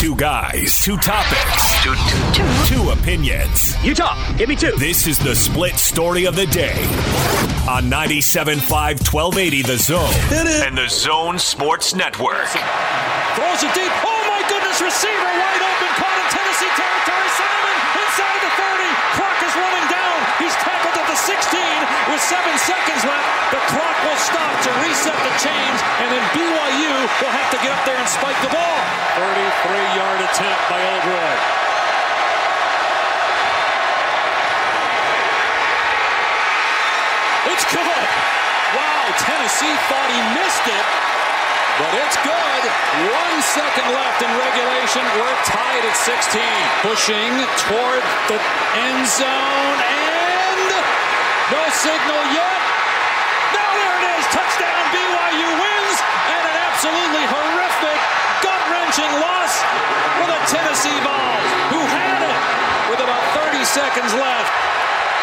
Two guys, two topics, two, two, two. two opinions. You talk. Give me two. This is the split story of the day on 97.5 1280 The Zone and the Zone Sports Network. Throws it deep. Oh my goodness, receiver wide open, caught in Tennessee territory. Simon inside the 30. Clock is running down. He's tackled at the 16 with seven seconds left. The clock will stop to reset the change, and then BYU will have to get up there and spike the ball. 33-yard attempt by Oldroyd. It's good. Wow, Tennessee thought he missed it, but it's good. One second left in regulation. We're tied at 16. Pushing toward the end zone, and no signal yet. There it is. Touchdown. BYU wins, and an absolutely horrific, gut-wrenching loss for the Tennessee Vols, who had it with about 30 seconds left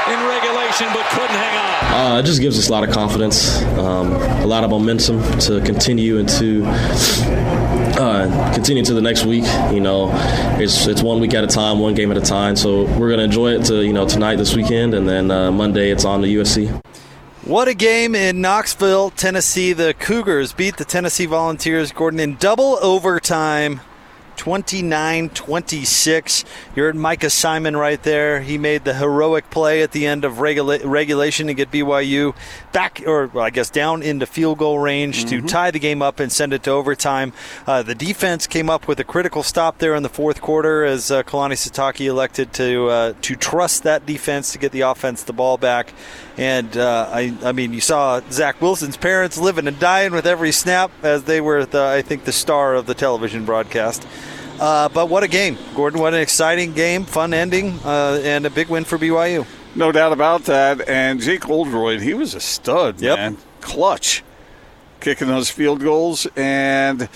in regulation, but couldn't hang on. Uh, it just gives us a lot of confidence, um, a lot of momentum to continue into uh, continue to the next week. You know, it's it's one week at a time, one game at a time. So we're gonna enjoy it to you know tonight, this weekend, and then uh, Monday it's on to USC. What a game in Knoxville, Tennessee. The Cougars beat the Tennessee Volunteers, Gordon, in double overtime. 29 26. You heard Micah Simon right there. He made the heroic play at the end of regula- regulation to get BYU back, or well, I guess down into field goal range mm-hmm. to tie the game up and send it to overtime. Uh, the defense came up with a critical stop there in the fourth quarter as uh, Kalani Sitake elected to uh, to trust that defense to get the offense the ball back. And uh, I, I mean, you saw Zach Wilson's parents living and dying with every snap as they were, the, I think, the star of the television broadcast. Uh, but what a game, Gordon! What an exciting game, fun ending, uh, and a big win for BYU. No doubt about that. And Jake Oldroyd, he was a stud, yep. man, clutch, kicking those field goals, and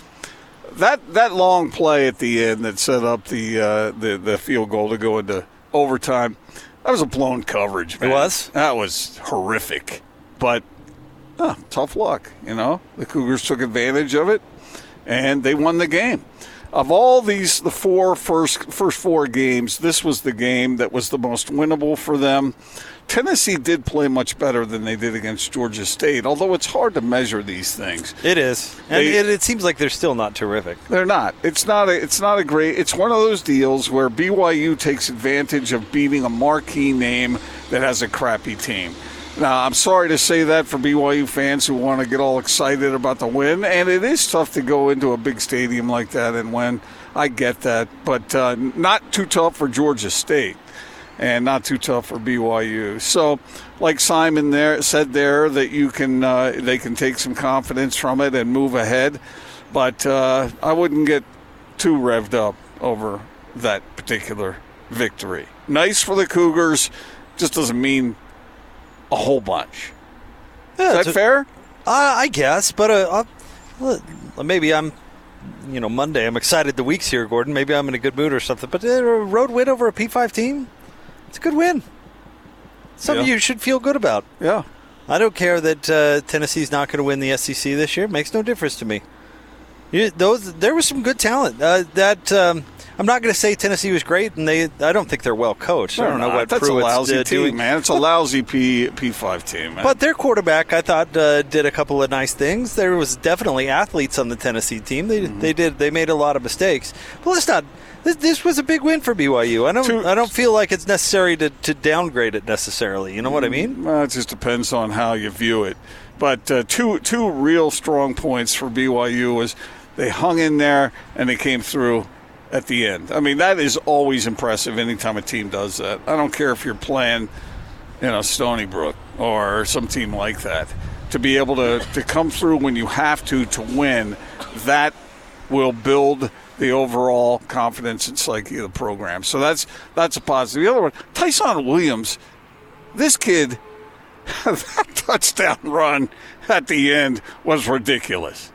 that that long play at the end that set up the uh, the the field goal to go into overtime. That was a blown coverage. Man. It was. That was horrific, but oh, tough luck. You know, the Cougars took advantage of it, and they won the game of all these the four first first four games, this was the game that was the most winnable for them. Tennessee did play much better than they did against Georgia State, although it's hard to measure these things. It is, and they, it, it, seems like they're still not terrific. They're not. It's not. A, it's not a great. It's one of those deals where BYU takes advantage of beating a marquee name that has a crappy team. Now, I'm sorry to say that for BYU fans who want to get all excited about the win, and it is tough to go into a big stadium like that and win. I get that, but uh, not too tough for Georgia State, and not too tough for BYU. So, like Simon there said there, that you can uh, they can take some confidence from it and move ahead, but uh, I wouldn't get too revved up over that particular victory. Nice for the Cougars, just doesn't mean a whole bunch. Yeah, Is that a, fair? Uh, I guess, but uh, uh, maybe I'm, you know, Monday. I'm excited. The week's here, Gordon. Maybe I'm in a good mood or something. But a road win over a P5 team, it's a good win. Something yeah. you should feel good about. Yeah. I don't care that uh, Tennessee's not going to win the SEC this year. It makes no difference to me. You, those there was some good talent. Uh, that um, I'm not going to say Tennessee was great, and they I don't think they're well coached. They're I don't not. know what that's Pruitt's a lousy team, doing. man. It's a lousy P P five team, man. But their quarterback, I thought, uh, did a couple of nice things. There was definitely athletes on the Tennessee team. They mm-hmm. they did they made a lot of mistakes. But let's not. This, this was a big win for BYU. I don't. Two, I don't feel like it's necessary to, to downgrade it necessarily. You know what I mean? Well, it just depends on how you view it. But uh, two two real strong points for BYU was they hung in there and they came through at the end. I mean, that is always impressive anytime a team does that. I don't care if you're playing, you know, Stony Brook or some team like that. To be able to, to come through when you have to to win, that will build the overall confidence and psyche of the program. So that's that's a positive. The other one, Tyson Williams, this kid, that touchdown run at the end was ridiculous.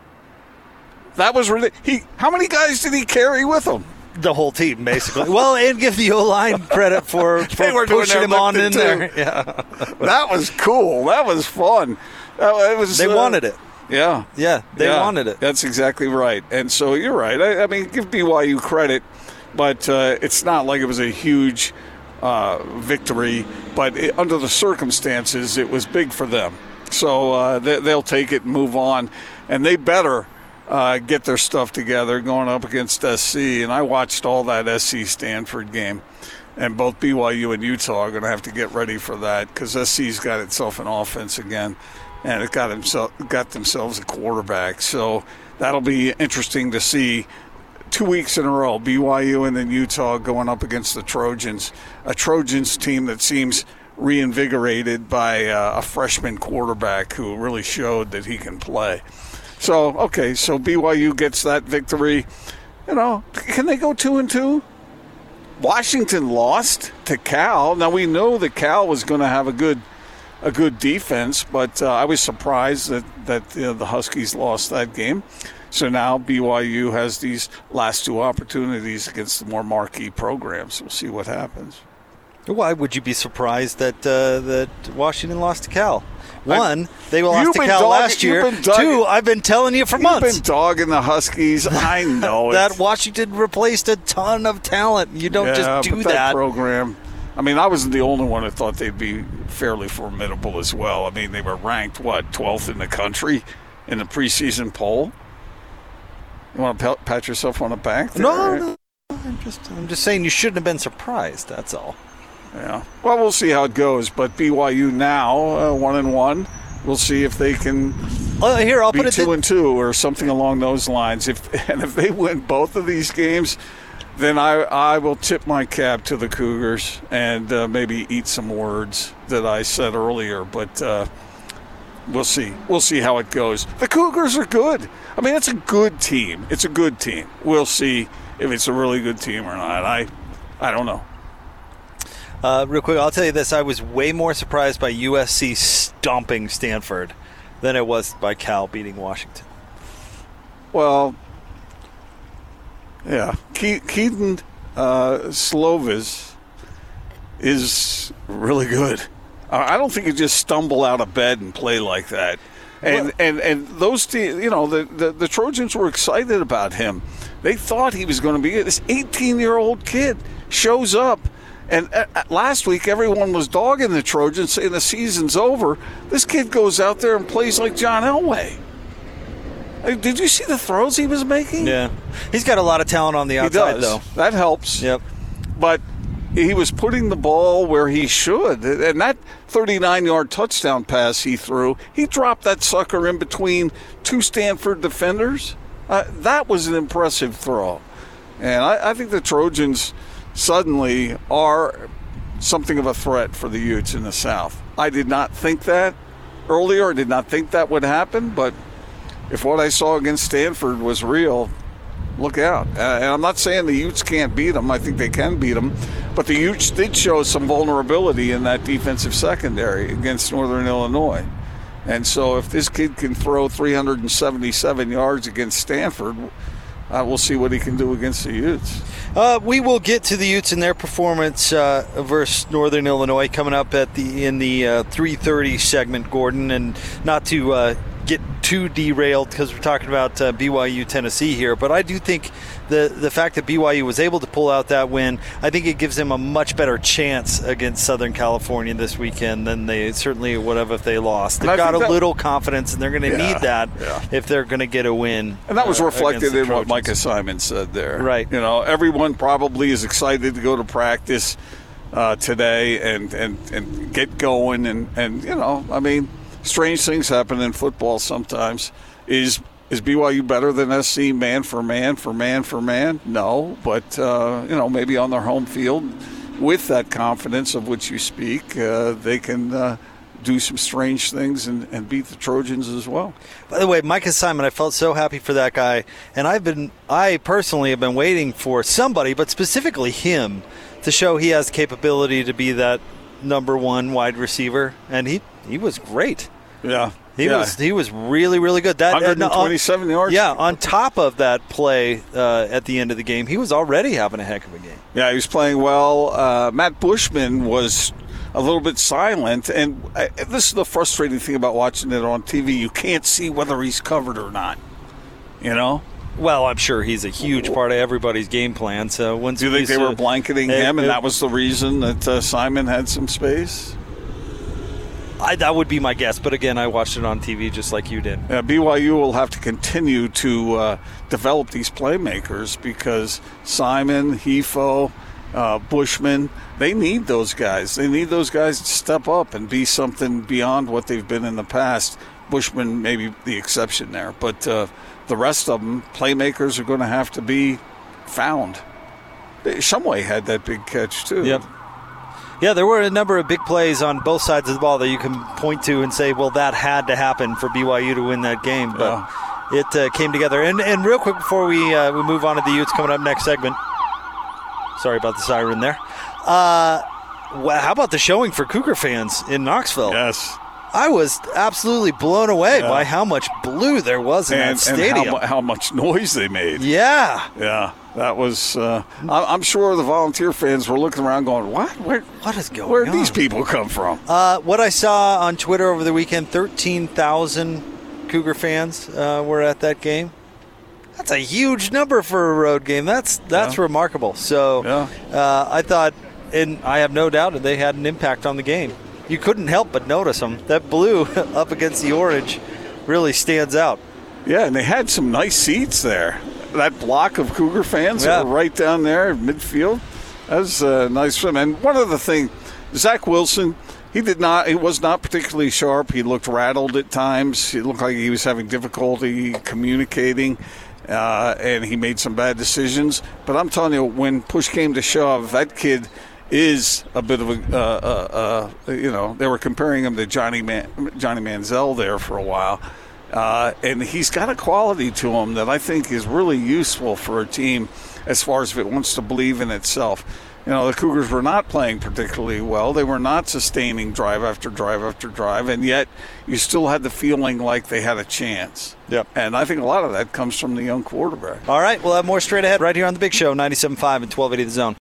That was really he. How many guys did he carry with him? The whole team, basically. well, and give the O line credit for, for pushing him on in too. there. Yeah, that was cool. That was fun. That, it was. They uh, wanted it. Yeah. Yeah, they Yeah, wanted it. That's exactly right. And so you're right. I, I mean, give BYU credit, but uh, it's not like it was a huge uh, victory. But it, under the circumstances, it was big for them. So uh, they, they'll take it and move on. And they better uh, get their stuff together going up against SC. And I watched all that SC Stanford game. And both BYU and Utah are going to have to get ready for that because SC's got itself an offense again and it got himself got themselves a quarterback. So that'll be interesting to see. Two weeks in a row, BYU and then Utah going up against the Trojans, a Trojans team that seems reinvigorated by uh, a freshman quarterback who really showed that he can play. So okay, so BYU gets that victory. You know, can they go two and two? Washington lost to Cal. Now we know that Cal was going to have a good a good defense, but uh, I was surprised that that you know, the Huskies lost that game. So now BYU has these last two opportunities against the more marquee programs. We'll see what happens. Why would you be surprised that uh, that Washington lost to Cal? One, they lost to Cal dogging- last year. Two, I've been telling you for You've months been dogging the Huskies. I know that. Washington replaced a ton of talent. You don't yeah, just do but that. program. I mean, I wasn't the only one that thought they'd be fairly formidable as well. I mean, they were ranked what 12th in the country in the preseason poll. You want to pat- pat yourself on the back? there? no, no, I'm just I'm just saying you shouldn't have been surprised. That's all. Yeah. Well, we'll see how it goes. But BYU now uh, one and one. We'll see if they can Oh, here I'll put it. two thi- and two or something along those lines. If and if they win both of these games, then I I will tip my cap to the Cougars and uh, maybe eat some words that I said earlier. But uh, we'll see. We'll see how it goes. The Cougars are good. I mean, it's a good team. It's a good team. We'll see if it's a really good team or not. I I don't know. Uh, real quick, I'll tell you this: I was way more surprised by USC stomping Stanford than it was by Cal beating Washington. Well, yeah, Ke- Kedon uh, Slovis is really good. I I don't think he just stumble out of bed and play like that. And Well- and and those te- you know the, the the Trojans were excited about him. They thought he was going to be this 18 year old kid shows up. And uh, uh, last week, everyone was dogging the Trojans, saying the season's over. This kid goes out there and plays like John Elway. Did you see the throws he was making? Yeah, he's got a lot of talent on the he outside, does. though. That helps. Yep. But he was putting the ball where he should. And that 39 yard touchdown pass he threw, he dropped that sucker in between two Stanford defenders. Uh, that was an impressive throw. And I, I think the Trojans suddenly are something of a threat for the Utes in the South. I did not think that earlier. I did not think that would happen. But if what I saw against Stanford was real, look out. Uh, and I'm not saying the Utes can't beat them. I think they can beat them. But the Utes did show some vulnerability in that defensive secondary against Northern Illinois. And so if this kid can throw 377 yards against Stanford, uh, we'll see what he can do against the Utes. Uh, we will get to the Utes and their performance uh, versus Northern Illinois coming up at the in the uh, 3:30 segment, Gordon, and not to uh, too derailed because we're talking about uh, BYU Tennessee here, but I do think the the fact that BYU was able to pull out that win, I think it gives them a much better chance against Southern California this weekend than they certainly would have if they lost. They've got a that- little confidence, and they're going to Yeah, need that yeah. if they're going to get a win. And that was uh, reflected in what. Micah Simon said there. Right. You know, everyone probably is excited to go to practice uh, today and, and, and get going. And, and, you know, I mean, strange things happen in football sometimes. Is is BYU better than SC man for man for man for man? No. But, uh, you know, maybe on their home field with that confidence of which you speak, uh, they can. Uh, do some strange things and, and beat the Trojans as well. By the way, Micah Simon, I felt so happy for that guy, and I've been, I personally have been waiting for somebody, but specifically him, to show he has capability to be that number one wide receiver, and he he was great. Yeah. He yeah. was he was really really good. That and, uh, 127 yards. Yeah, on top of that play uh, at the end of the game, he was already having a heck of a game. Yeah, he was playing well. Uh, Matt Bushman was a little bit silent. And I, this is the frustrating thing about watching it on TV. You can't see whether he's covered or not. You know? Well, I'm sure he's a huge part of everybody's game plan. So once Do you think they uh, were blanketing it- him, and it- that was the reason that uh, Simon had some space? I, that would be my guess. But again, I watched it on TV just like you did. Uh, BYU will have to continue to uh, develop these playmakers because Simon, Hifo, uh, Bushman, they need those guys. They need those guys to step up and be something beyond what they've been in the past. Bushman may be the exception there, but uh, the rest of them, playmakers, are going to have to be found. Shumway had that big catch too. Yep. Yeah, there were a number of big plays on both sides of the ball that you can point to and say, well, that had to happen for BYU to win that game. But it uh, came together. And, and real quick before we uh, we move on to the Utes coming up next segment. Sorry about the siren there. Uh, wha- how about the showing for Cougar fans in Knoxville? Yes. I was absolutely blown away Yeah. by how much blue there was in And, that stadium. how, how much noise they made. yeah. Yeah, that was. Uh, I- I'm sure the volunteer fans were looking around, going, "What? Where? What is going Where on? did these people come from?" Uh, what I saw on Twitter over the weekend, 13,000 Cougar fans uh, were at that game. That's a huge number for a road game. That's that's Yeah. remarkable. So Yeah. uh, I thought, and I have no doubt that they had an impact on the game. You couldn't help but notice them. That blue up against the orange really stands out. Yeah, and they had some nice seats there. That block of Cougar fans Yeah. that were right down there in midfield. That was a nice them. And one other thing, Zach Wilson, he did not. He was not particularly sharp. He looked rattled at times. He looked like he was having difficulty communicating. Uh, and he made some bad decisions. But I'm telling you, when push came to shove, that kid is a bit of a, uh, uh, uh, you know, they were comparing him to Johnny Man- Johnny Manziel there for a while. Uh, and he's got a quality to him that I think is really useful for a team as far as if it wants to believe in itself. You know, the Cougars were not playing particularly well. They were not sustaining drive after drive after drive, and yet you still had the feeling like they had a chance. Yep. And I think a lot of that comes from the young quarterback. All right, we'll have more straight ahead right here on the Big Show, 97.5 and 1280 The Zone.